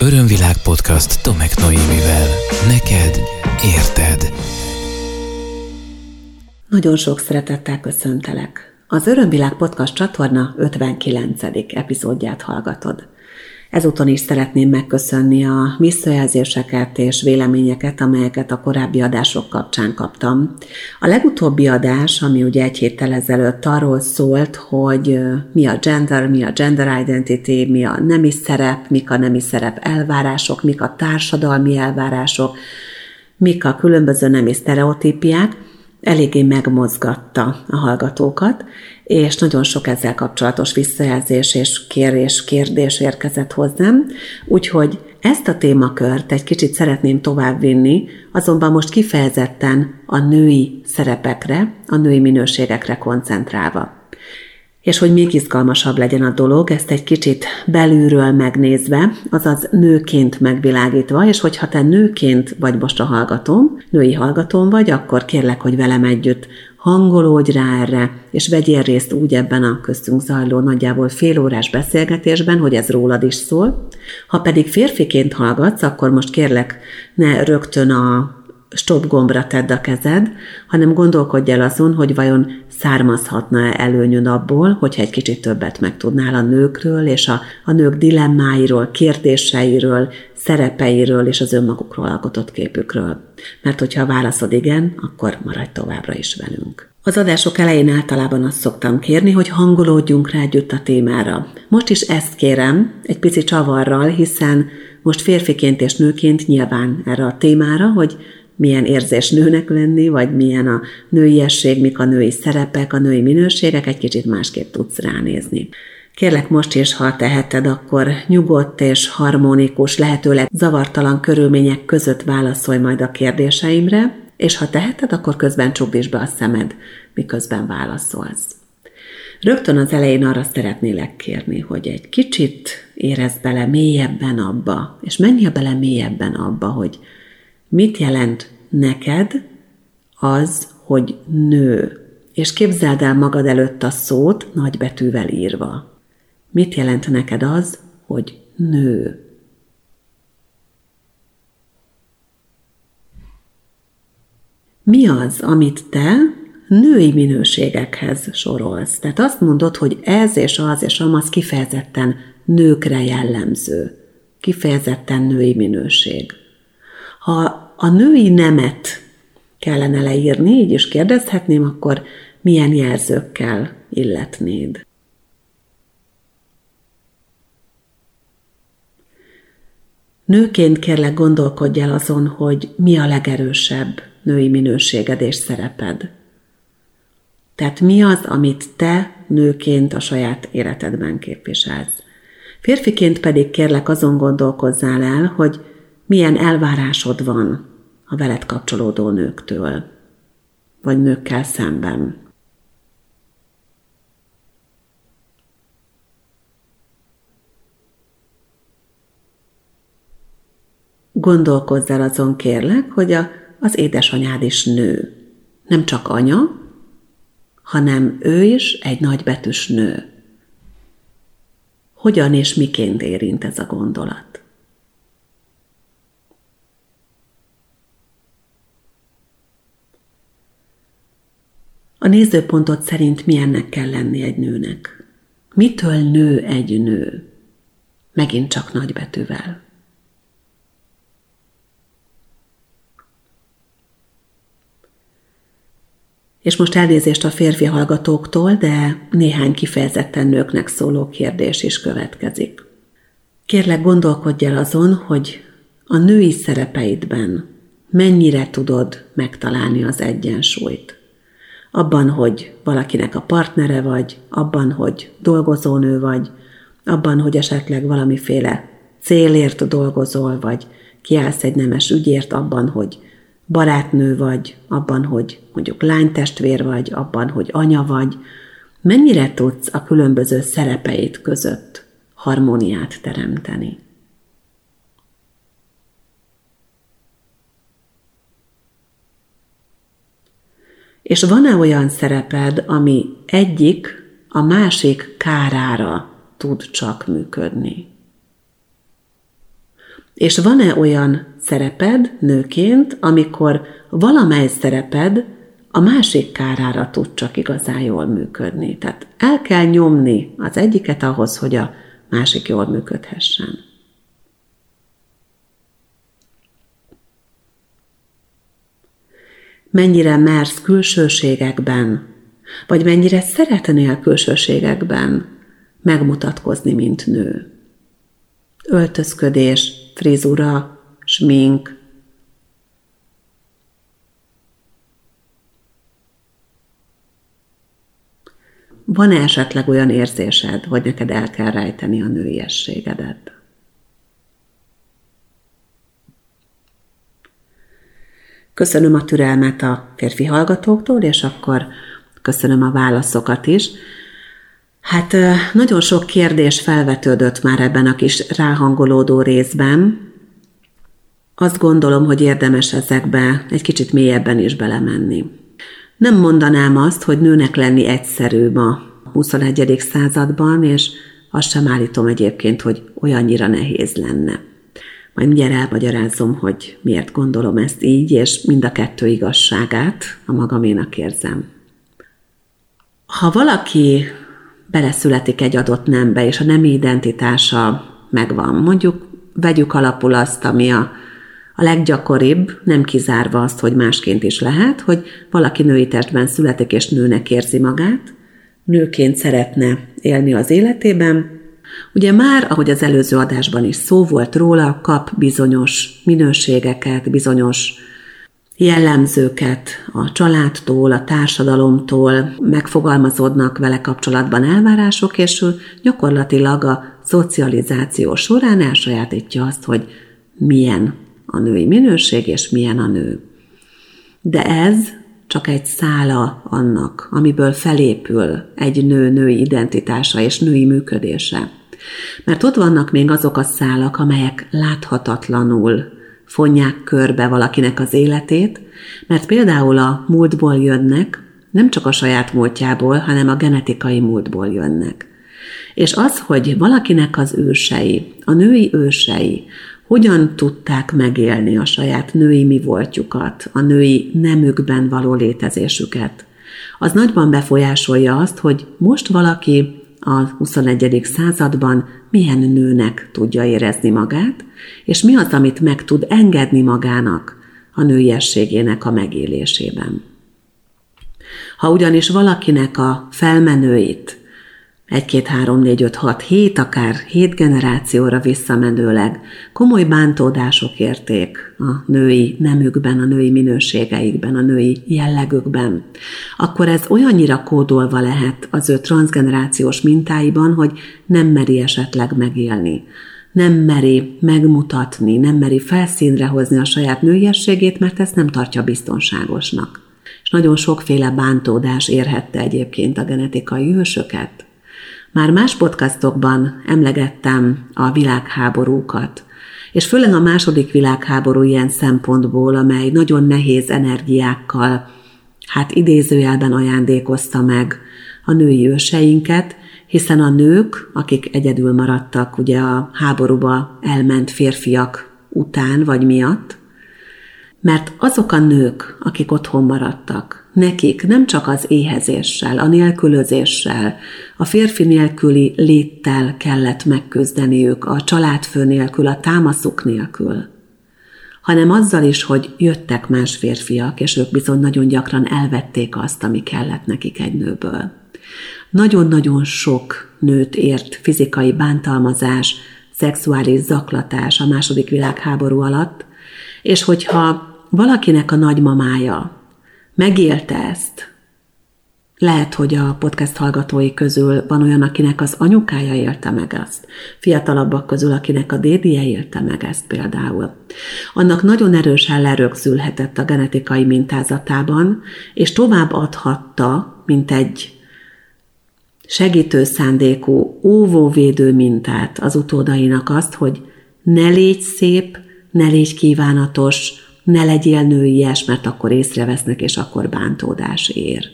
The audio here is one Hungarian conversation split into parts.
Örömvilág podcast Tomek Noémivel. Neked érted. Nagyon sok szeretettel köszöntelek. Az Örömvilág podcast csatorna 59. epizódját hallgatod. Ezúton is szeretném megköszönni a visszajelzéseket és véleményeket, amelyeket a korábbi adások kapcsán kaptam. A legutóbbi adás, ami ugye egy héttel ezelőtt arról szólt, hogy mi a gender, mi a gender identity, mi a nemi szerep, mik a nemi szerep elvárások, mik a társadalmi elvárások, mik a különböző nemi sztereotípiák, eléggé megmozgatta a hallgatókat, és nagyon sok ezzel kapcsolatos visszajelzés és kérés, kérdés érkezett hozzám, úgyhogy ezt a témakört egy kicsit szeretném továbbvinni, azonban most kifejezetten a női szerepekre, a női minőségekre koncentrálva. És hogy még izgalmasabb legyen a dolog, ezt egy kicsit belülről megnézve, azaz nőként megvilágítva, és hogyha te nőként vagy most a hallgatóm, női hallgatóm vagy, akkor kérlek, hogy velem együtt hangolódj rá erre, és vegyél részt úgy ebben a köztünk zajló nagyjából fél órás beszélgetésben, hogy ez rólad is szól. Ha pedig férfiként hallgatsz, akkor most kérlek, ne rögtön a stop gombra tedd a kezed, hanem gondolkodj el azon, hogy vajon származhatna-e előnyön abból, hogyha egy kicsit többet megtudnál a nőkről, és a, a nők dilemmáiról, kérdéseiről, szerepeiről és az önmagukról alkotott képükről. Mert hogyha a válaszod igen, akkor maradj továbbra is velünk. Az adások elején általában azt szoktam kérni, hogy hangolódjunk rá együtt a témára. Most is ezt kérem, egy pici csavarral, hiszen most férfiként és nőként nyilván erre a témára, hogy milyen érzés nőnek lenni, vagy milyen a nőiesség, mik a női szerepek, a női minőségek, egy kicsit másképp tudsz ránézni. Kérlek most is, ha teheted, akkor nyugodt és harmonikus, lehetőleg zavartalan körülmények között válaszolj majd a kérdéseimre, és ha teheted, akkor közben csukd be a szemed, miközben válaszolsz. Rögtön az elején arra szeretnélek kérni, hogy egy kicsit érezd bele mélyebben abba, és menj bele mélyebben abba, hogy mit jelent neked az, hogy nő. És képzeld el magad előtt a szót nagybetűvel írva. Mit jelent neked az, hogy nő? Mi az, amit te női minőségekhez sorolsz? Tehát azt mondod, hogy ez és az és amaz kifejezetten nőkre jellemző, kifejezetten női minőség. Ha a női nemet kellene leírni, így is kérdezhetném, akkor milyen jelzőkkel illetnéd? Nőként kérlek gondolkodj el azon, hogy mi a legerősebb női minőséged és szereped. Tehát mi az, amit te nőként a saját életedben képviselsz. Férfiként pedig kérlek azon gondolkozzál el, hogy milyen elvárásod van a veled kapcsolódó nőktől, vagy nőkkel szemben. Gondolkozz el azon kérlek, hogy a, az édesanyád is nő. Nem csak anya, hanem ő is egy nagybetűs nő. Hogyan és miként érint ez a gondolat? A nézőpontot szerint milyennek kell lenni egy nőnek? Mitől nő egy nő? Megint csak nagybetűvel. És most elnézést a férfi hallgatóktól, de néhány kifejezetten nőknek szóló kérdés is következik. Kérlek, gondolkodj el azon, hogy a női szerepeidben mennyire tudod megtalálni az egyensúlyt. Abban, hogy valakinek a partnere vagy, abban, hogy dolgozónő vagy, abban, hogy esetleg valamiféle célért dolgozol, vagy kiállsz egy nemes ügyért, abban, hogy barátnő vagy, abban, hogy mondjuk lánytestvér vagy, abban, hogy anya vagy, mennyire tudsz a különböző szerepeid között harmóniát teremteni. És van-e olyan szereped, ami egyik a másik kárára tud csak működni? És van-e olyan szereped nőként, amikor valamely szereped a másik kárára tud csak igazán jól működni. Tehát el kell nyomni az egyiket ahhoz, hogy a másik jól működhessen. Mennyire mersz külsőségekben, vagy mennyire szeretnél külsőségekben megmutatkozni, mint nő. Öltözködés, frizura, smink, Van-e esetleg olyan érzésed, hogy neked el kell rejteni a nőiességedet? Köszönöm a türelmet a férfi hallgatóktól, és akkor köszönöm a válaszokat is. Hát nagyon sok kérdés felvetődött már ebben a kis ráhangolódó részben. Azt gondolom, hogy érdemes ezekbe egy kicsit mélyebben is belemenni. Nem mondanám azt, hogy nőnek lenni egyszerű ma 21. században, és azt sem állítom egyébként, hogy olyannyira nehéz lenne. Majd mindjárt elmagyarázom, hogy miért gondolom ezt így, és mind a kettő igazságát a magaménak érzem. Ha valaki beleszületik egy adott nembe, és a nemi identitása megvan, mondjuk vegyük alapul azt, ami a a leggyakoribb, nem kizárva azt, hogy másként is lehet, hogy valaki női testben születik és nőnek érzi magát, nőként szeretne élni az életében. Ugye már, ahogy az előző adásban is szó volt róla, kap bizonyos minőségeket, bizonyos jellemzőket a családtól, a társadalomtól, megfogalmazódnak vele kapcsolatban elvárások, és ő gyakorlatilag a szocializáció során elsajátítja azt, hogy milyen a női minőség, és milyen a nő. De ez csak egy szála annak, amiből felépül egy nő női identitása és női működése. Mert ott vannak még azok a szálak, amelyek láthatatlanul fonják körbe valakinek az életét, mert például a múltból jönnek, nem csak a saját múltjából, hanem a genetikai múltból jönnek. És az, hogy valakinek az ősei, a női ősei, hogyan tudták megélni a saját női mi voltjukat, a női nemükben való létezésüket. Az nagyban befolyásolja azt, hogy most valaki a 21. században milyen nőnek tudja érezni magát, és mi az, amit meg tud engedni magának a nőiességének a megélésében. Ha ugyanis valakinek a felmenőit egy, két, három, négy, öt, hat, hét, akár hét generációra visszamenőleg komoly bántódások érték a női nemükben, a női minőségeikben, a női jellegükben, akkor ez olyannyira kódolva lehet az ő transgenerációs mintáiban, hogy nem meri esetleg megélni nem meri megmutatni, nem meri felszínre hozni a saját nőiességét, mert ezt nem tartja biztonságosnak. És nagyon sokféle bántódás érhette egyébként a genetikai ősöket. Már más podcastokban emlegettem a világháborúkat, és főleg a második világháború ilyen szempontból, amely nagyon nehéz energiákkal, hát idézőjelben ajándékozta meg a női őseinket, hiszen a nők, akik egyedül maradtak ugye a háborúba elment férfiak után vagy miatt, mert azok a nők, akik otthon maradtak, nekik nem csak az éhezéssel, a nélkülözéssel, a férfi nélküli léttel kellett megküzdeniük, a családfő nélkül, a támaszuk nélkül, hanem azzal is, hogy jöttek más férfiak, és ők bizony nagyon gyakran elvették azt, ami kellett nekik egy nőből. Nagyon-nagyon sok nőt ért fizikai bántalmazás, szexuális zaklatás a második világháború alatt, és hogyha valakinek a nagymamája megélte ezt. Lehet, hogy a podcast hallgatói közül van olyan, akinek az anyukája élte meg ezt. Fiatalabbak közül, akinek a dédie élte meg ezt például. Annak nagyon erősen lerögzülhetett a genetikai mintázatában, és tovább adhatta, mint egy segítő szándékú, óvóvédő mintát az utódainak azt, hogy ne légy szép, ne légy kívánatos, ne legyél nőies, mert akkor észrevesznek, és akkor bántódás ér.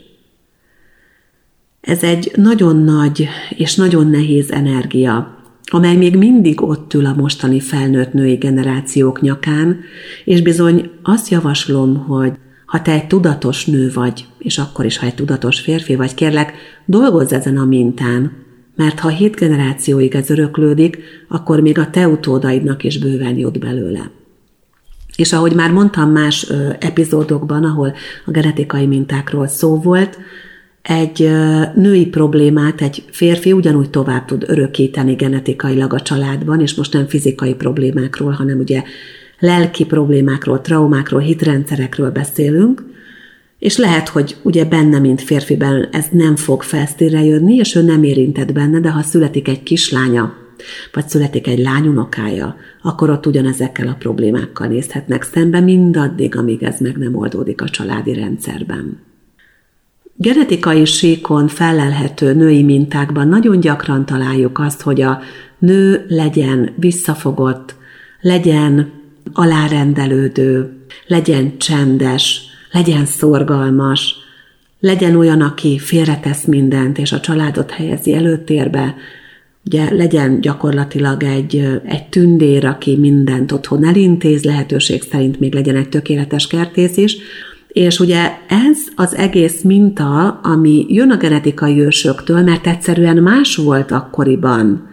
Ez egy nagyon nagy és nagyon nehéz energia, amely még mindig ott ül a mostani felnőtt női generációk nyakán, és bizony azt javaslom, hogy ha te egy tudatos nő vagy, és akkor is, ha egy tudatos férfi vagy, kérlek, dolgozz ezen a mintán, mert ha hét generációig ez öröklődik, akkor még a te utódaidnak is bőven jut belőle. És ahogy már mondtam más ö, epizódokban, ahol a genetikai mintákról szó volt, egy ö, női problémát egy férfi ugyanúgy tovább tud örökíteni genetikailag a családban, és most nem fizikai problémákról, hanem ugye lelki problémákról, traumákról, hitrendszerekről beszélünk, és lehet, hogy ugye benne, mint férfiben ez nem fog felsztére jönni, és ő nem érintett benne, de ha születik egy kislánya, vagy születik egy lányunokája, akkor ott ugyanezekkel a problémákkal nézhetnek szembe mindaddig, amíg ez meg nem oldódik a családi rendszerben. Genetikai síkon felelhető női mintákban nagyon gyakran találjuk azt, hogy a nő legyen visszafogott, legyen alárendelődő, legyen csendes, legyen szorgalmas, legyen olyan, aki félretesz mindent, és a családot helyezi előtérbe, ugye legyen gyakorlatilag egy, egy tündér, aki mindent otthon elintéz, lehetőség szerint még legyen egy tökéletes kertész is, és ugye ez az egész minta, ami jön a genetikai ősöktől, mert egyszerűen más volt akkoriban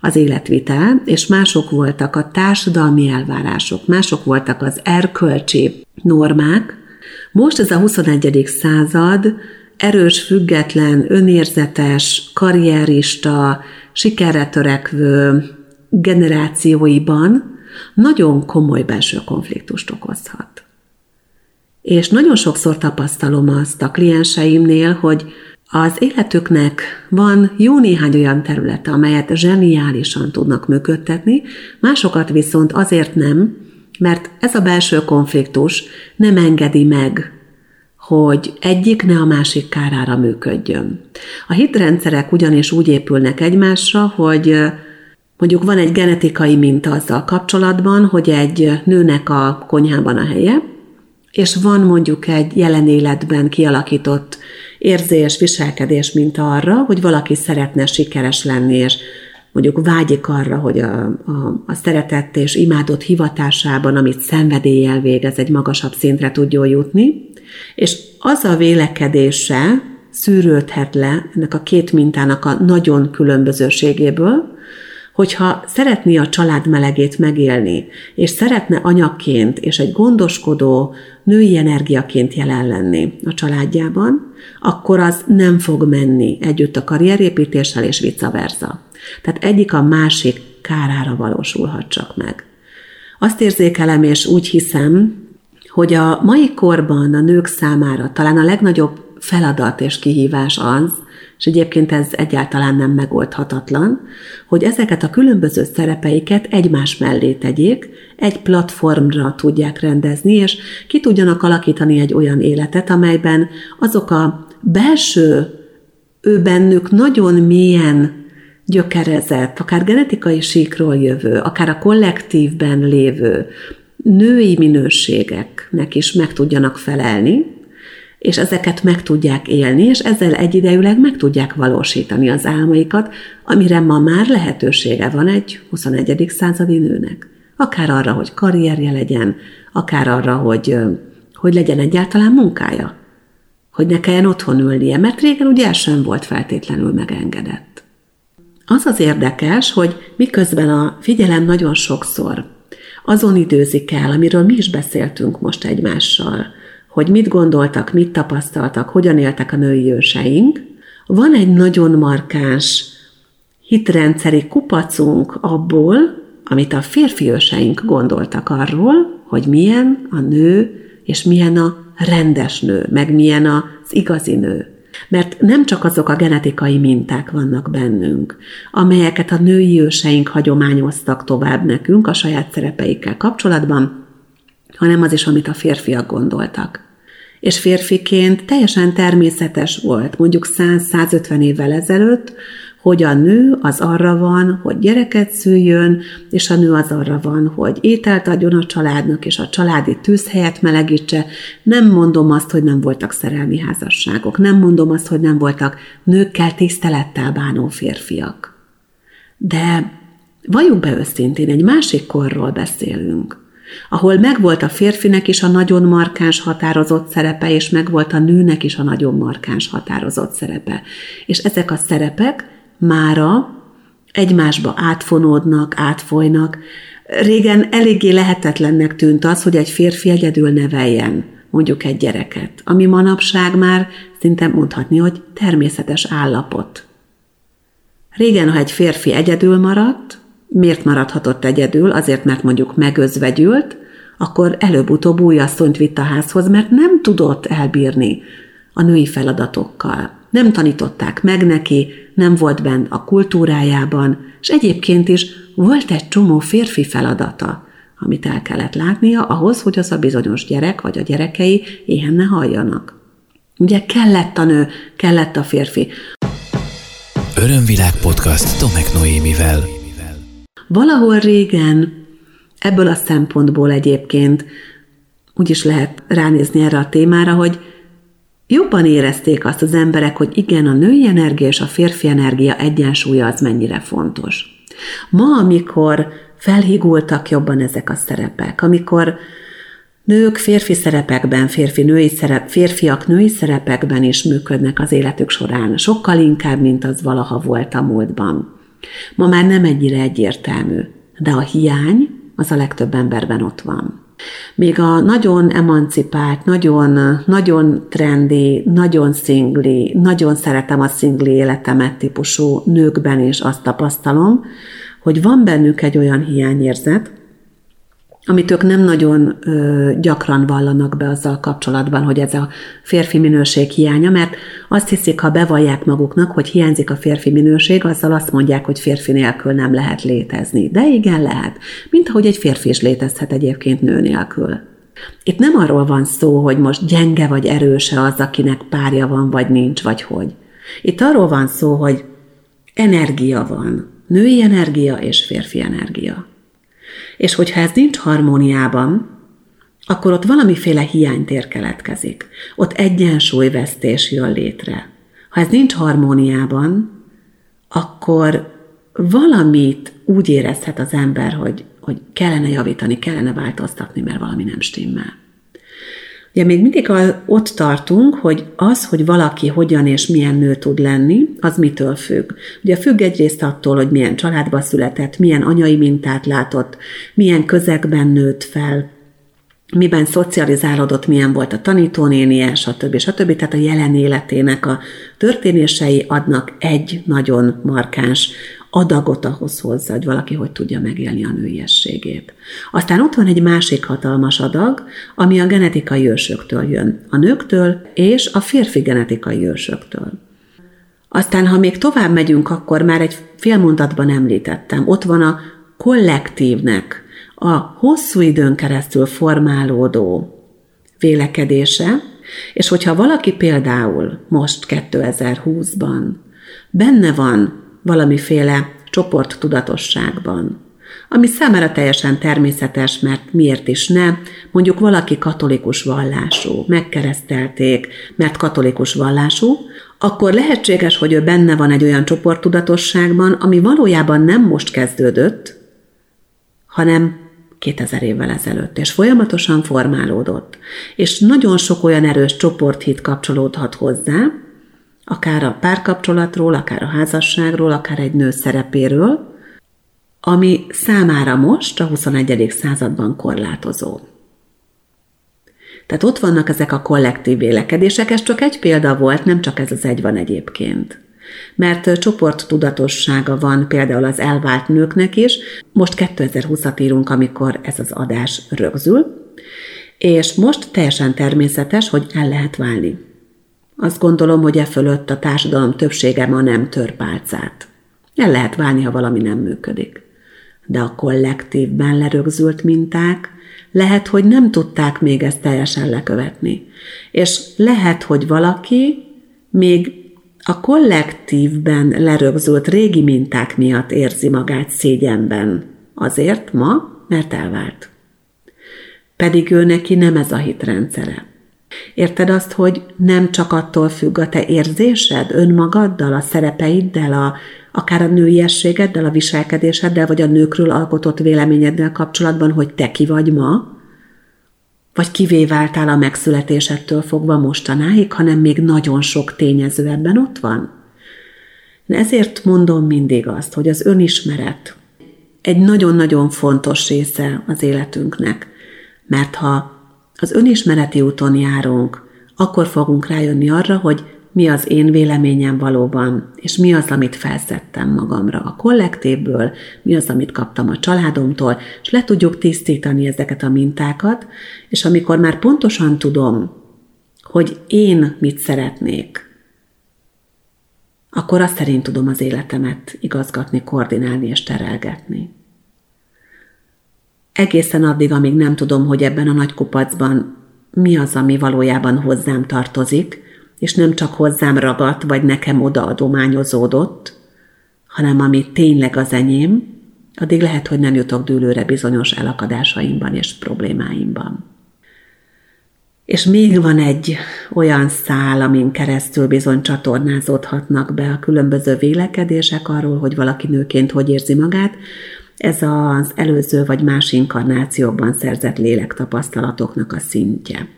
az életvitel, és mások voltak a társadalmi elvárások, mások voltak az erkölcsi normák. Most ez a 21. század erős, független, önérzetes, karrierista, sikerre törekvő generációiban nagyon komoly belső konfliktust okozhat. És nagyon sokszor tapasztalom azt a klienseimnél, hogy az életüknek van jó néhány olyan területe, amelyet zseniálisan tudnak működtetni, másokat viszont azért nem, mert ez a belső konfliktus nem engedi meg, hogy egyik ne a másik kárára működjön. A hitrendszerek ugyanis úgy épülnek egymásra, hogy mondjuk van egy genetikai minta azzal kapcsolatban, hogy egy nőnek a konyhában a helye, és van mondjuk egy jelen életben kialakított érzés, viselkedés, mint arra, hogy valaki szeretne sikeres lenni, és mondjuk vágyik arra, hogy a, a, a szeretett és imádott hivatásában, amit szenvedéllyel végez, egy magasabb szintre tudjon jutni, és az a vélekedése szűrődhet le ennek a két mintának a nagyon különbözőségéből, hogyha szeretné a család melegét megélni, és szeretne anyaként és egy gondoskodó női energiaként jelen lenni a családjában, akkor az nem fog menni együtt a karrierépítéssel és vice versa. Tehát egyik a másik kárára valósulhat csak meg. Azt érzékelem, és úgy hiszem, hogy a mai korban a nők számára talán a legnagyobb feladat és kihívás az, és egyébként ez egyáltalán nem megoldhatatlan, hogy ezeket a különböző szerepeiket egymás mellé tegyék, egy platformra tudják rendezni, és ki tudjanak alakítani egy olyan életet, amelyben azok a belső, ő bennük nagyon mélyen gyökerezett, akár genetikai síkról jövő, akár a kollektívben lévő női minőségeknek is meg tudjanak felelni, és ezeket meg tudják élni, és ezzel egyidejűleg meg tudják valósítani az álmaikat, amire ma már lehetősége van egy 21. századi nőnek. Akár arra, hogy karrierje legyen, akár arra, hogy, hogy legyen egyáltalán munkája. Hogy ne kelljen otthon ülnie, mert régen ugye sem volt feltétlenül megengedett. Az az érdekes, hogy miközben a figyelem nagyon sokszor azon időzik el, amiről mi is beszéltünk most egymással, hogy mit gondoltak, mit tapasztaltak, hogyan éltek a női őseink, van egy nagyon markáns hitrendszeri kupacunk abból, amit a férfi őseink gondoltak arról, hogy milyen a nő, és milyen a rendes nő, meg milyen az igazi nő. Mert nem csak azok a genetikai minták vannak bennünk, amelyeket a női őseink hagyományoztak tovább nekünk a saját szerepeikkel kapcsolatban, hanem az is, amit a férfiak gondoltak. És férfiként teljesen természetes volt, mondjuk 100-150 évvel ezelőtt, hogy a nő az arra van, hogy gyereket szüljön, és a nő az arra van, hogy ételt adjon a családnak, és a családi tűzhelyet melegítse. Nem mondom azt, hogy nem voltak szerelmi házasságok, nem mondom azt, hogy nem voltak nőkkel tisztelettel bánó férfiak. De Valljuk be őszintén, egy másik korról beszélünk, ahol megvolt a férfinek is a nagyon markáns határozott szerepe, és megvolt a nőnek is a nagyon markáns határozott szerepe. És ezek a szerepek mára egymásba átfonódnak, átfolynak. Régen eléggé lehetetlennek tűnt az, hogy egy férfi egyedül neveljen mondjuk egy gyereket, ami manapság már szinte mondhatni, hogy természetes állapot. Régen, ha egy férfi egyedül maradt, miért maradhatott egyedül? Azért, mert mondjuk megözvegyült, akkor előbb-utóbb új asszonyt vitt a házhoz, mert nem tudott elbírni a női feladatokkal. Nem tanították meg neki, nem volt bent a kultúrájában, és egyébként is volt egy csomó férfi feladata, amit el kellett látnia ahhoz, hogy az a bizonyos gyerek vagy a gyerekei éhen ne halljanak. Ugye kellett a nő, kellett a férfi. Örömvilág podcast Tomek Noémivel. Valahol régen ebből a szempontból egyébként úgy is lehet ránézni erre a témára, hogy jobban érezték azt az emberek, hogy igen, a női energia és a férfi energia egyensúlya az mennyire fontos. Ma, amikor felhigultak jobban ezek a szerepek, amikor nők férfi szerepekben, férfi női szerep, férfiak női szerepekben is működnek az életük során, sokkal inkább, mint az valaha volt a múltban. Ma már nem ennyire egyértelmű, de a hiány az a legtöbb emberben ott van. Még a nagyon emancipált, nagyon, nagyon trendi, nagyon szingli, nagyon szeretem a szingli életemet típusú nőkben is azt tapasztalom, hogy van bennük egy olyan hiányérzet, amit ők nem nagyon ö, gyakran vallanak be azzal kapcsolatban, hogy ez a férfi minőség hiánya, mert azt hiszik, ha bevallják maguknak, hogy hiányzik a férfi minőség, azzal azt mondják, hogy férfi nélkül nem lehet létezni. De igen, lehet. Mint ahogy egy férfi is létezhet egyébként nő nélkül. Itt nem arról van szó, hogy most gyenge vagy erőse az, akinek párja van, vagy nincs, vagy hogy. Itt arról van szó, hogy energia van. Női energia és férfi energia. És hogyha ez nincs harmóniában, akkor ott valamiféle hiánytér keletkezik. Ott egyensúlyvesztés jön létre. Ha ez nincs harmóniában, akkor valamit úgy érezhet az ember, hogy, hogy kellene javítani, kellene változtatni, mert valami nem stimmel. Ugye még mindig ott tartunk, hogy az, hogy valaki hogyan és milyen nő tud lenni, az mitől függ. Ugye függ egyrészt attól, hogy milyen családba született, milyen anyai mintát látott, milyen közegben nőtt fel, miben szocializálódott, milyen volt a tanítónénie, stb. stb. Tehát a jelen életének a történései adnak egy nagyon markáns adagot ahhoz hozzá, hogy valaki hogy tudja megélni a nőiességét. Aztán ott van egy másik hatalmas adag, ami a genetikai ősöktől jön, a nőktől és a férfi genetikai ősöktől. Aztán, ha még tovább megyünk, akkor már egy félmondatban említettem, ott van a kollektívnek a hosszú időn keresztül formálódó vélekedése, és hogyha valaki például most 2020-ban benne van valamiféle csoporttudatosságban, ami számára teljesen természetes, mert miért is ne, mondjuk valaki katolikus vallású, megkeresztelték, mert katolikus vallású, akkor lehetséges, hogy ő benne van egy olyan csoporttudatosságban, ami valójában nem most kezdődött, hanem 2000 évvel ezelőtt, és folyamatosan formálódott. És nagyon sok olyan erős csoporthit kapcsolódhat hozzá, akár a párkapcsolatról, akár a házasságról, akár egy nő szerepéről, ami számára most a 21. században korlátozó. Tehát ott vannak ezek a kollektív vélekedések, ez csak egy példa volt, nem csak ez az egy van egyébként. Mert csoport tudatossága van például az elvált nőknek is. Most 2020-at írunk, amikor ez az adás rögzül, és most teljesen természetes, hogy el lehet válni. Azt gondolom, hogy e fölött a társadalom többsége ma nem tör pálcát. El lehet válni, ha valami nem működik. De a kollektívben lerögzült minták lehet, hogy nem tudták még ezt teljesen lekövetni. És lehet, hogy valaki még a kollektívben lerögzült régi minták miatt érzi magát szégyenben. Azért ma, mert elvált. Pedig ő neki nem ez a hitrendszere. Érted azt, hogy nem csak attól függ a te érzésed önmagaddal, a szerepeiddel, a, akár a nőiességeddel, a viselkedéseddel, vagy a nőkről alkotott véleményeddel kapcsolatban, hogy te ki vagy ma, vagy kivé váltál a megszületésettől fogva mostanáig, hanem még nagyon sok tényező ebben ott van. Ezért mondom mindig azt, hogy az önismeret egy nagyon-nagyon fontos része az életünknek, mert ha az önismereti úton járunk, akkor fogunk rájönni arra, hogy mi az én véleményem valóban, és mi az, amit felszettem magamra a kollektívből, mi az, amit kaptam a családomtól, és le tudjuk tisztítani ezeket a mintákat, és amikor már pontosan tudom, hogy én mit szeretnék, akkor azt szerint tudom az életemet igazgatni, koordinálni és terelgetni. Egészen addig, amíg nem tudom, hogy ebben a nagy kupacban mi az, ami valójában hozzám tartozik, és nem csak hozzám ragadt, vagy nekem oda hanem ami tényleg az enyém, addig lehet, hogy nem jutok dőlőre bizonyos elakadásaimban és problémáimban. És még van egy olyan szál, amin keresztül bizony csatornázódhatnak be a különböző vélekedések arról, hogy valaki nőként hogy érzi magát. Ez az előző vagy más inkarnációkban szerzett lélektapasztalatoknak a szintje.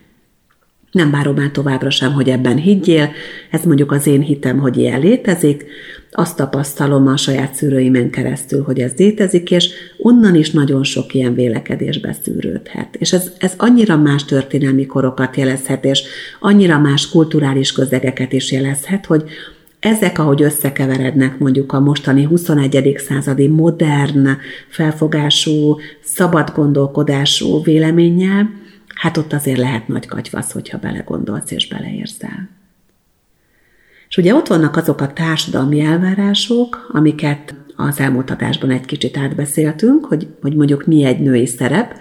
Nem várom el továbbra sem, hogy ebben higgyél, ez mondjuk az én hitem, hogy ilyen létezik, azt tapasztalom a saját szűrőimen keresztül, hogy ez létezik, és onnan is nagyon sok ilyen vélekedés beszűrődhet. És ez, ez annyira más történelmi korokat jelezhet, és annyira más kulturális közegeket is jelezhet, hogy ezek, ahogy összekeverednek mondjuk a mostani 21. századi modern felfogású, szabad gondolkodású véleménnyel, hát ott azért lehet nagy katyvasz, hogyha belegondolsz és beleérzel. És ugye ott vannak azok a társadalmi elvárások, amiket az elmúlt adásban egy kicsit átbeszéltünk, hogy, hogy mondjuk mi egy női szerep,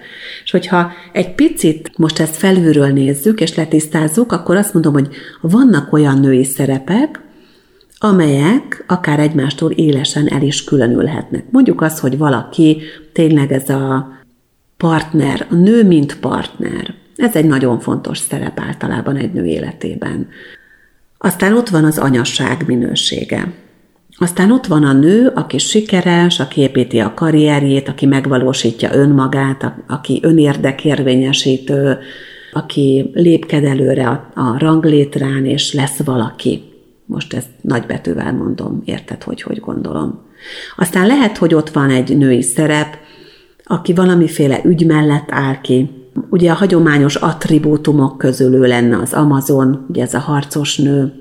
és hogyha egy picit most ezt felülről nézzük és letisztázzuk, akkor azt mondom, hogy vannak olyan női szerepek, amelyek akár egymástól élesen el is különülhetnek. Mondjuk az, hogy valaki tényleg ez a partner, a nő mint partner. Ez egy nagyon fontos szerep általában egy nő életében. Aztán ott van az anyasság minősége. Aztán ott van a nő, aki sikeres, aki építi a karrierjét, aki megvalósítja önmagát, aki önérdekérvényesítő, aki lépked előre a, a ranglétrán, és lesz valaki. Most ezt nagybetűvel mondom, érted, hogy hogy gondolom. Aztán lehet, hogy ott van egy női szerep, aki valamiféle ügy mellett áll ki. Ugye a hagyományos attribútumok közül ő lenne az Amazon, ugye ez a harcos nő.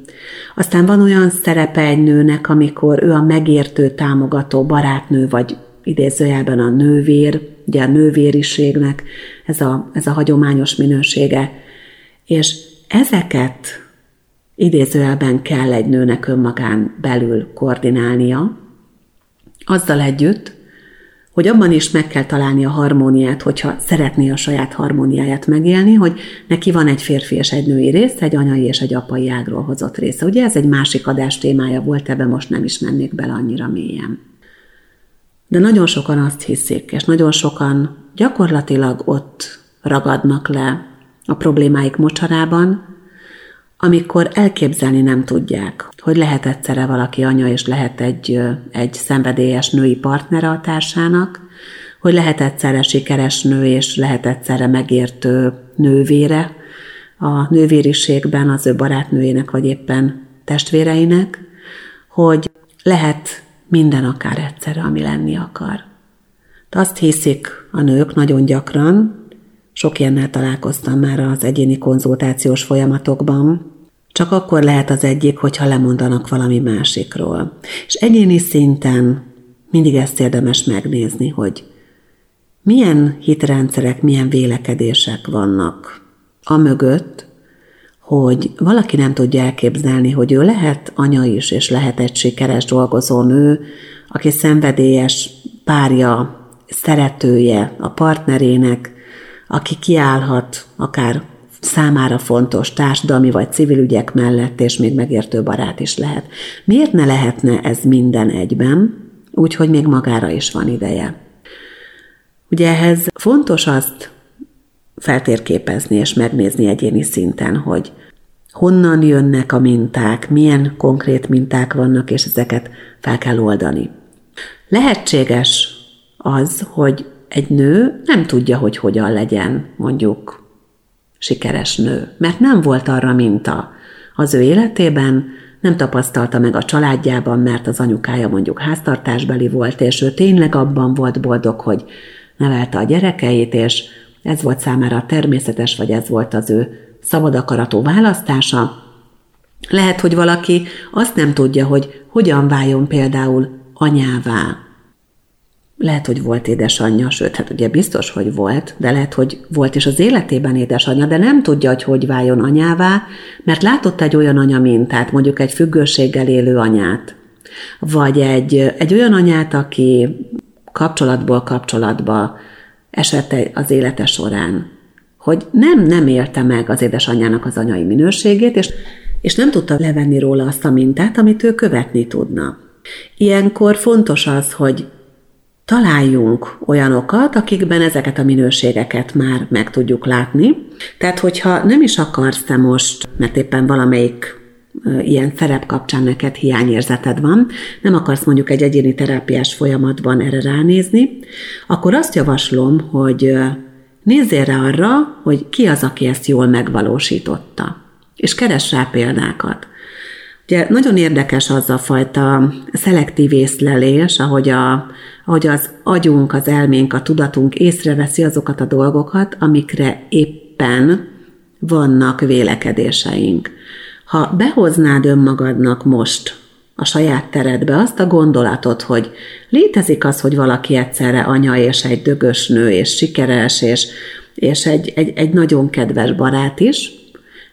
Aztán van olyan szerepe egy nőnek, amikor ő a megértő, támogató barátnő, vagy idézőjelben a nővér, ugye a nővériségnek ez a, ez a hagyományos minősége. És ezeket idézőjelben kell egy nőnek önmagán belül koordinálnia, azzal együtt, hogy abban is meg kell találni a harmóniát, hogyha szeretné a saját harmóniáját megélni, hogy neki van egy férfi és egy női része, egy anyai és egy apai ágról hozott része. Ugye ez egy másik adás témája volt, ebbe most nem is mennék bele annyira mélyen. De nagyon sokan azt hiszik, és nagyon sokan gyakorlatilag ott ragadnak le a problémáik mocsarában, amikor elképzelni nem tudják, hogy lehet egyszerre valaki anya, és lehet egy, egy szenvedélyes női partnere a társának, hogy lehet egyszerre sikeres nő, és lehet egyszerre megértő nővére a nővériségben az ő barátnőjének, vagy éppen testvéreinek, hogy lehet minden akár egyszerre, ami lenni akar. De azt hiszik a nők nagyon gyakran, sok ilyennel találkoztam már az egyéni konzultációs folyamatokban. Csak akkor lehet az egyik, hogyha lemondanak valami másikról. És egyéni szinten mindig ezt érdemes megnézni, hogy milyen hitrendszerek, milyen vélekedések vannak a mögött, hogy valaki nem tudja elképzelni, hogy ő lehet anya is, és lehet egy sikeres dolgozó nő, aki szenvedélyes párja, szeretője a partnerének, aki kiállhat akár számára fontos társadalmi vagy civil ügyek mellett, és még megértő barát is lehet. Miért ne lehetne ez minden egyben, úgyhogy még magára is van ideje? Ugye ehhez fontos azt feltérképezni és megnézni egyéni szinten, hogy honnan jönnek a minták, milyen konkrét minták vannak, és ezeket fel kell oldani. Lehetséges az, hogy egy nő nem tudja, hogy hogyan legyen mondjuk sikeres nő, mert nem volt arra minta az ő életében, nem tapasztalta meg a családjában, mert az anyukája mondjuk háztartásbeli volt, és ő tényleg abban volt boldog, hogy nevelte a gyerekeit, és ez volt számára természetes, vagy ez volt az ő szabad akaratú választása. Lehet, hogy valaki azt nem tudja, hogy hogyan váljon például anyává. Lehet, hogy volt édesanyja, sőt, hát ugye biztos, hogy volt, de lehet, hogy volt is az életében édesanyja, de nem tudja, hogy hogy váljon anyává, mert látott egy olyan anya mintát, mondjuk egy függőséggel élő anyát, vagy egy, egy olyan anyát, aki kapcsolatból kapcsolatba esett az élete során, hogy nem, nem élte meg az édesanyjának az anyai minőségét, és, és nem tudta levenni róla azt a mintát, amit ő követni tudna. Ilyenkor fontos az, hogy találjunk olyanokat, akikben ezeket a minőségeket már meg tudjuk látni. Tehát, hogyha nem is akarsz te most, mert éppen valamelyik ilyen szerep kapcsán neked hiányérzeted van, nem akarsz mondjuk egy egyéni terápiás folyamatban erre ránézni, akkor azt javaslom, hogy nézzél rá arra, hogy ki az, aki ezt jól megvalósította. És keres rá példákat. Ugye nagyon érdekes az a fajta szelektív észlelés, ahogy, a, ahogy az agyunk, az elménk, a tudatunk észreveszi azokat a dolgokat, amikre éppen vannak vélekedéseink. Ha behoznád önmagadnak most a saját teredbe azt a gondolatot, hogy létezik az, hogy valaki egyszerre anya és egy dögös nő, és sikeres, és, és egy, egy, egy nagyon kedves barát is,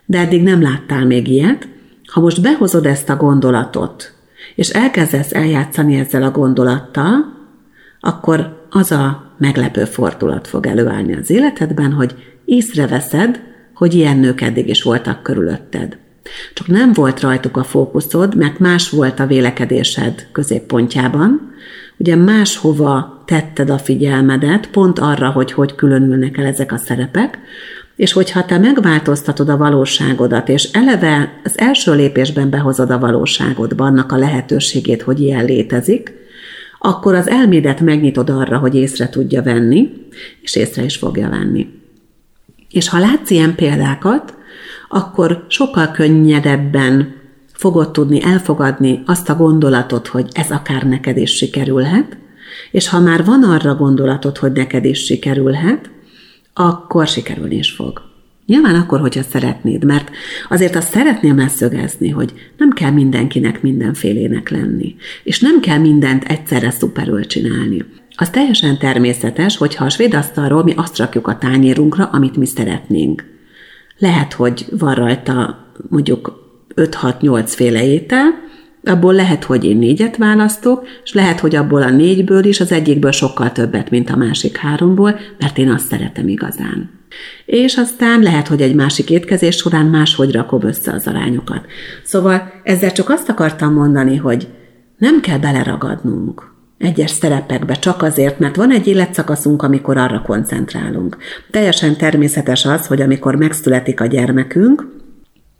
de eddig nem láttál még ilyet, ha most behozod ezt a gondolatot, és elkezdesz eljátszani ezzel a gondolattal, akkor az a meglepő fordulat fog előállni az életedben, hogy észreveszed, hogy ilyen nők eddig is voltak körülötted. Csak nem volt rajtuk a fókuszod, mert más volt a vélekedésed középpontjában. Ugye máshova tetted a figyelmedet, pont arra, hogy hogy különülnek el ezek a szerepek, és hogyha te megváltoztatod a valóságodat, és eleve az első lépésben behozod a valóságodba annak a lehetőségét, hogy ilyen létezik, akkor az elmédet megnyitod arra, hogy észre tudja venni, és észre is fogja venni. És ha látsz ilyen példákat, akkor sokkal könnyedebben fogod tudni elfogadni azt a gondolatot, hogy ez akár neked is sikerülhet, és ha már van arra gondolatod, hogy neked is sikerülhet, akkor sikerülni is fog. Nyilván akkor, hogyha szeretnéd, mert azért azt szeretném leszögezni, hogy nem kell mindenkinek mindenfélének lenni, és nem kell mindent egyszerre szuperül csinálni. Az teljesen természetes, hogyha a svéd asztalról mi azt rakjuk a tányérunkra, amit mi szeretnénk. Lehet, hogy van rajta mondjuk 5-6-8 féle étel, abból lehet, hogy én négyet választok, és lehet, hogy abból a négyből is az egyikből sokkal többet, mint a másik háromból, mert én azt szeretem igazán. És aztán lehet, hogy egy másik étkezés során máshogy rakom össze az arányokat. Szóval ezzel csak azt akartam mondani, hogy nem kell beleragadnunk egyes szerepekbe csak azért, mert van egy életszakaszunk, amikor arra koncentrálunk. Teljesen természetes az, hogy amikor megszületik a gyermekünk,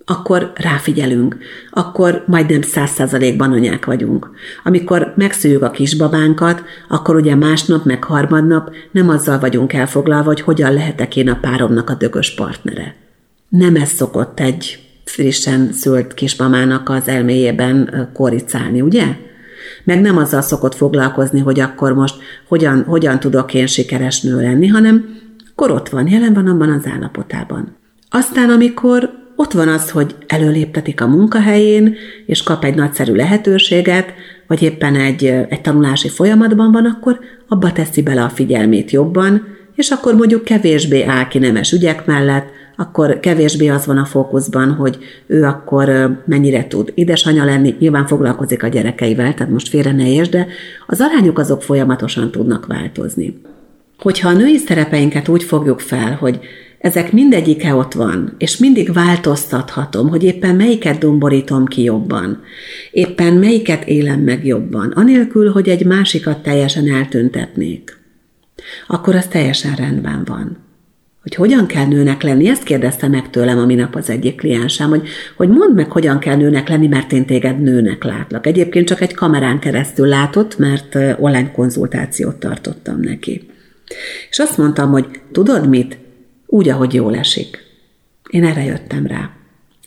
akkor ráfigyelünk, akkor majdnem száz százalékban anyák vagyunk. Amikor megszüljük a kisbabánkat, akkor ugye másnap, meg harmadnap nem azzal vagyunk elfoglalva, hogy hogyan lehetek én a páromnak a dögös partnere. Nem ez szokott egy frissen szült kismamának az elméjében koricálni, ugye? Meg nem azzal szokott foglalkozni, hogy akkor most hogyan, hogyan tudok én sikeres nő lenni, hanem akkor ott van, jelen van abban az állapotában. Aztán, amikor ott van az, hogy előléptetik a munkahelyén, és kap egy nagyszerű lehetőséget, vagy éppen egy, egy tanulási folyamatban van, akkor abba teszi bele a figyelmét jobban, és akkor mondjuk kevésbé áll ki nemes ügyek mellett, akkor kevésbé az van a fókuszban, hogy ő akkor mennyire tud édesanyja lenni, nyilván foglalkozik a gyerekeivel, tehát most félre ne érts, de az arányok azok folyamatosan tudnak változni. Hogyha a női szerepeinket úgy fogjuk fel, hogy ezek mindegyike ott van, és mindig változtathatom, hogy éppen melyiket domborítom ki jobban, éppen melyiket élem meg jobban, anélkül, hogy egy másikat teljesen eltüntetnék. Akkor az teljesen rendben van. hogy hogyan kell nőnek lenni, ezt kérdezte meg tőlem a minap az egyik kliensem, hogy, hogy mondd meg, hogyan kell nőnek lenni, mert én téged nőnek látlak. Egyébként csak egy kamerán keresztül látott, mert online konzultációt tartottam neki. És azt mondtam, hogy tudod mit? Úgy, ahogy jól esik. Én erre jöttem rá.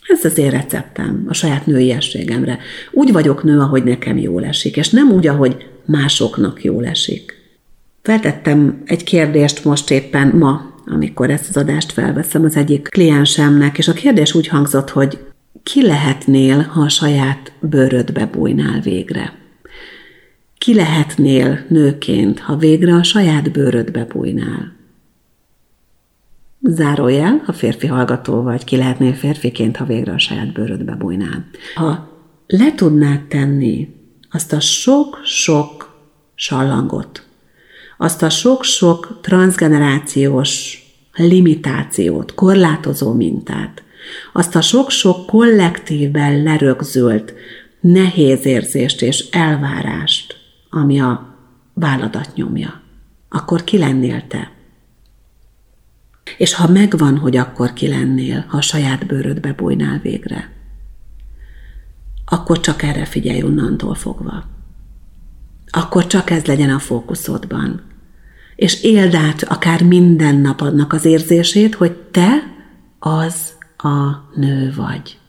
Ez az én receptem a saját nőiességemre. Úgy vagyok nő, ahogy nekem jól esik, és nem úgy, ahogy másoknak jól esik. Feltettem egy kérdést most éppen ma, amikor ezt az adást felveszem az egyik kliensemnek, és a kérdés úgy hangzott, hogy ki lehetnél, ha a saját bőrödbe bújnál végre? Ki lehetnél nőként, ha végre a saját bőrödbe bújnál? Zárójel, ha férfi hallgató vagy, ki lehetnél férfiként, ha végre a saját bőrödbe bújnál. Ha le tudnád tenni azt a sok-sok sallangot, azt a sok-sok transgenerációs limitációt, korlátozó mintát, azt a sok-sok kollektívben lerögzült nehéz érzést és elvárást, ami a válladat nyomja, akkor ki lennél te? És ha megvan, hogy akkor ki lennél, ha a saját bőrödbe bújnál végre, akkor csak erre figyelj onnantól fogva. Akkor csak ez legyen a fókuszodban. És éld át akár minden nap adnak az érzését, hogy te az a nő vagy.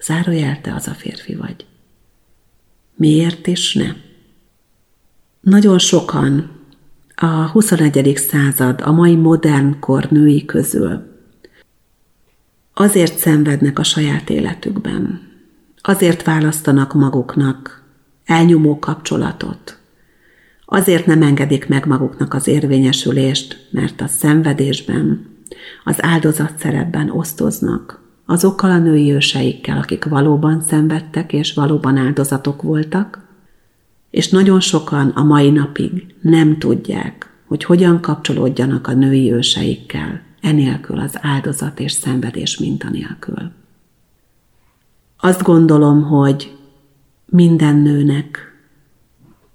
Zárójel, te az a férfi vagy. Miért is nem? Nagyon sokan a 21. század, a mai modern kor női közül azért szenvednek a saját életükben, azért választanak maguknak elnyomó kapcsolatot, azért nem engedik meg maguknak az érvényesülést, mert a szenvedésben, az áldozat szerepben osztoznak azokkal a női őseikkel, akik valóban szenvedtek és valóban áldozatok voltak, és nagyon sokan a mai napig nem tudják, hogy hogyan kapcsolódjanak a női őseikkel, enélkül az áldozat és szenvedés minta nélkül. Azt gondolom, hogy minden nőnek,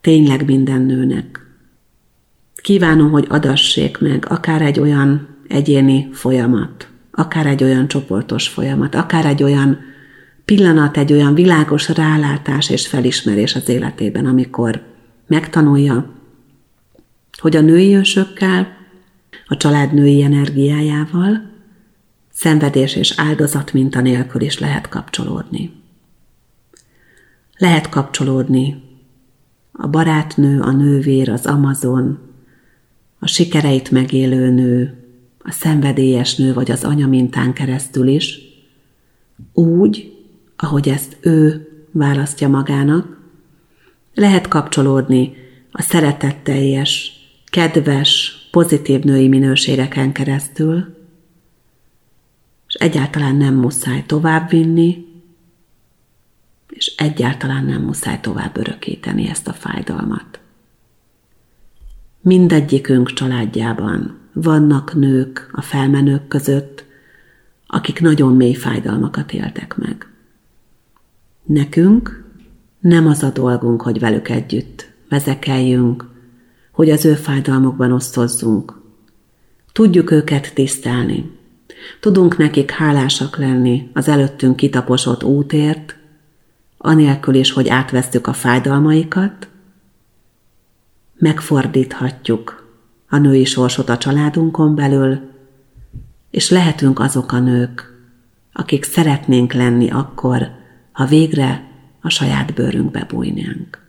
tényleg minden nőnek kívánom, hogy adassék meg akár egy olyan egyéni folyamat, akár egy olyan csoportos folyamat, akár egy olyan pillanat, egy olyan világos rálátás és felismerés az életében, amikor megtanulja, hogy a női ősökkel, a család női energiájával szenvedés és áldozat minta nélkül is lehet kapcsolódni. Lehet kapcsolódni a barátnő, a nővér, az Amazon, a sikereit megélő nő, a szenvedélyes nő vagy az anya mintán keresztül is, úgy, ahogy ezt ő választja magának, lehet kapcsolódni a szeretetteljes, kedves, pozitív női minőségeken keresztül, és egyáltalán nem muszáj továbbvinni, és egyáltalán nem muszáj tovább örökíteni ezt a fájdalmat. Mindegyikünk családjában vannak nők a felmenők között, akik nagyon mély fájdalmakat éltek meg. Nekünk nem az a dolgunk, hogy velük együtt vezekeljünk, hogy az ő fájdalmukban osztozzunk. Tudjuk őket tisztelni. Tudunk nekik hálásak lenni az előttünk kitaposott útért, anélkül is, hogy átvesztük a fájdalmaikat, megfordíthatjuk a női sorsot a családunkon belül, és lehetünk azok a nők, akik szeretnénk lenni akkor, ha végre a saját bőrünkbe bújnánk.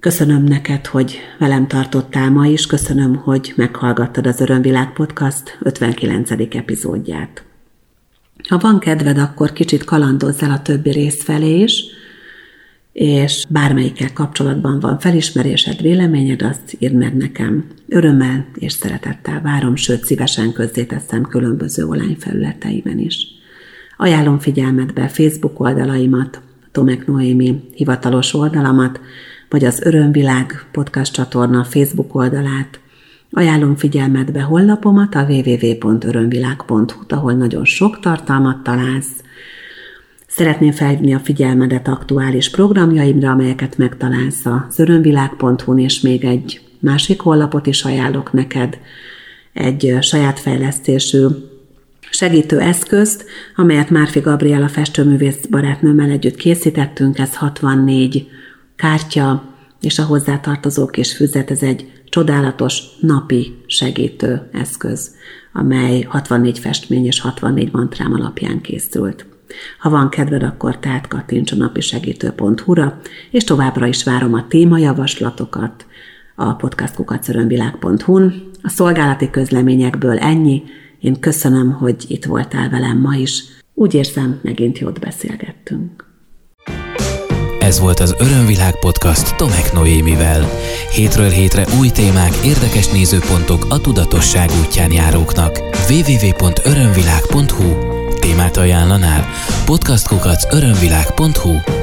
Köszönöm neked, hogy velem tartottál ma is, köszönöm, hogy meghallgattad az Örömvilág Podcast 59. epizódját. Ha van kedved, akkor kicsit kalandozz el a többi rész felé is, és bármelyikkel kapcsolatban van felismerésed, véleményed, azt írd meg nekem. Örömmel és szeretettel várom, sőt szívesen közzéteszem különböző online felületeimen is. Ajánlom figyelmetbe Facebook oldalaimat, Tomek Noémi hivatalos oldalamat, vagy az Örömvilág podcast csatorna Facebook oldalát. Ajánlom figyelmetbe honlapomat, a www.örömvilág.hu, ahol nagyon sok tartalmat találsz. Szeretném felhívni a figyelmedet aktuális programjaimra, amelyeket megtalálsz az örömvilág.hu-n, és még egy másik honlapot is ajánlok neked, egy saját fejlesztésű segítő eszközt, amelyet Márfi Gabriela festőművész barátnőmmel együtt készítettünk, ez 64 kártya, és a hozzátartozó kis füzet, ez egy csodálatos napi segítő eszköz, amely 64 festmény és 64 mantrám alapján készült. Ha van kedved, akkor tehát kattints a napisegítő.hu-ra, és továbbra is várom a témajavaslatokat a podcastkukacörönvilág.hu-n. A szolgálati közleményekből ennyi. Én köszönöm, hogy itt voltál velem ma is. Úgy érzem, megint jót beszélgettünk. Ez volt az Örömvilág podcast Tomek Noémivel. Hétről hétre új témák, érdekes nézőpontok a tudatosság útján járóknak. www.örömvilág.hu Témát ajánlanál? podcastkukac örömvilág.hu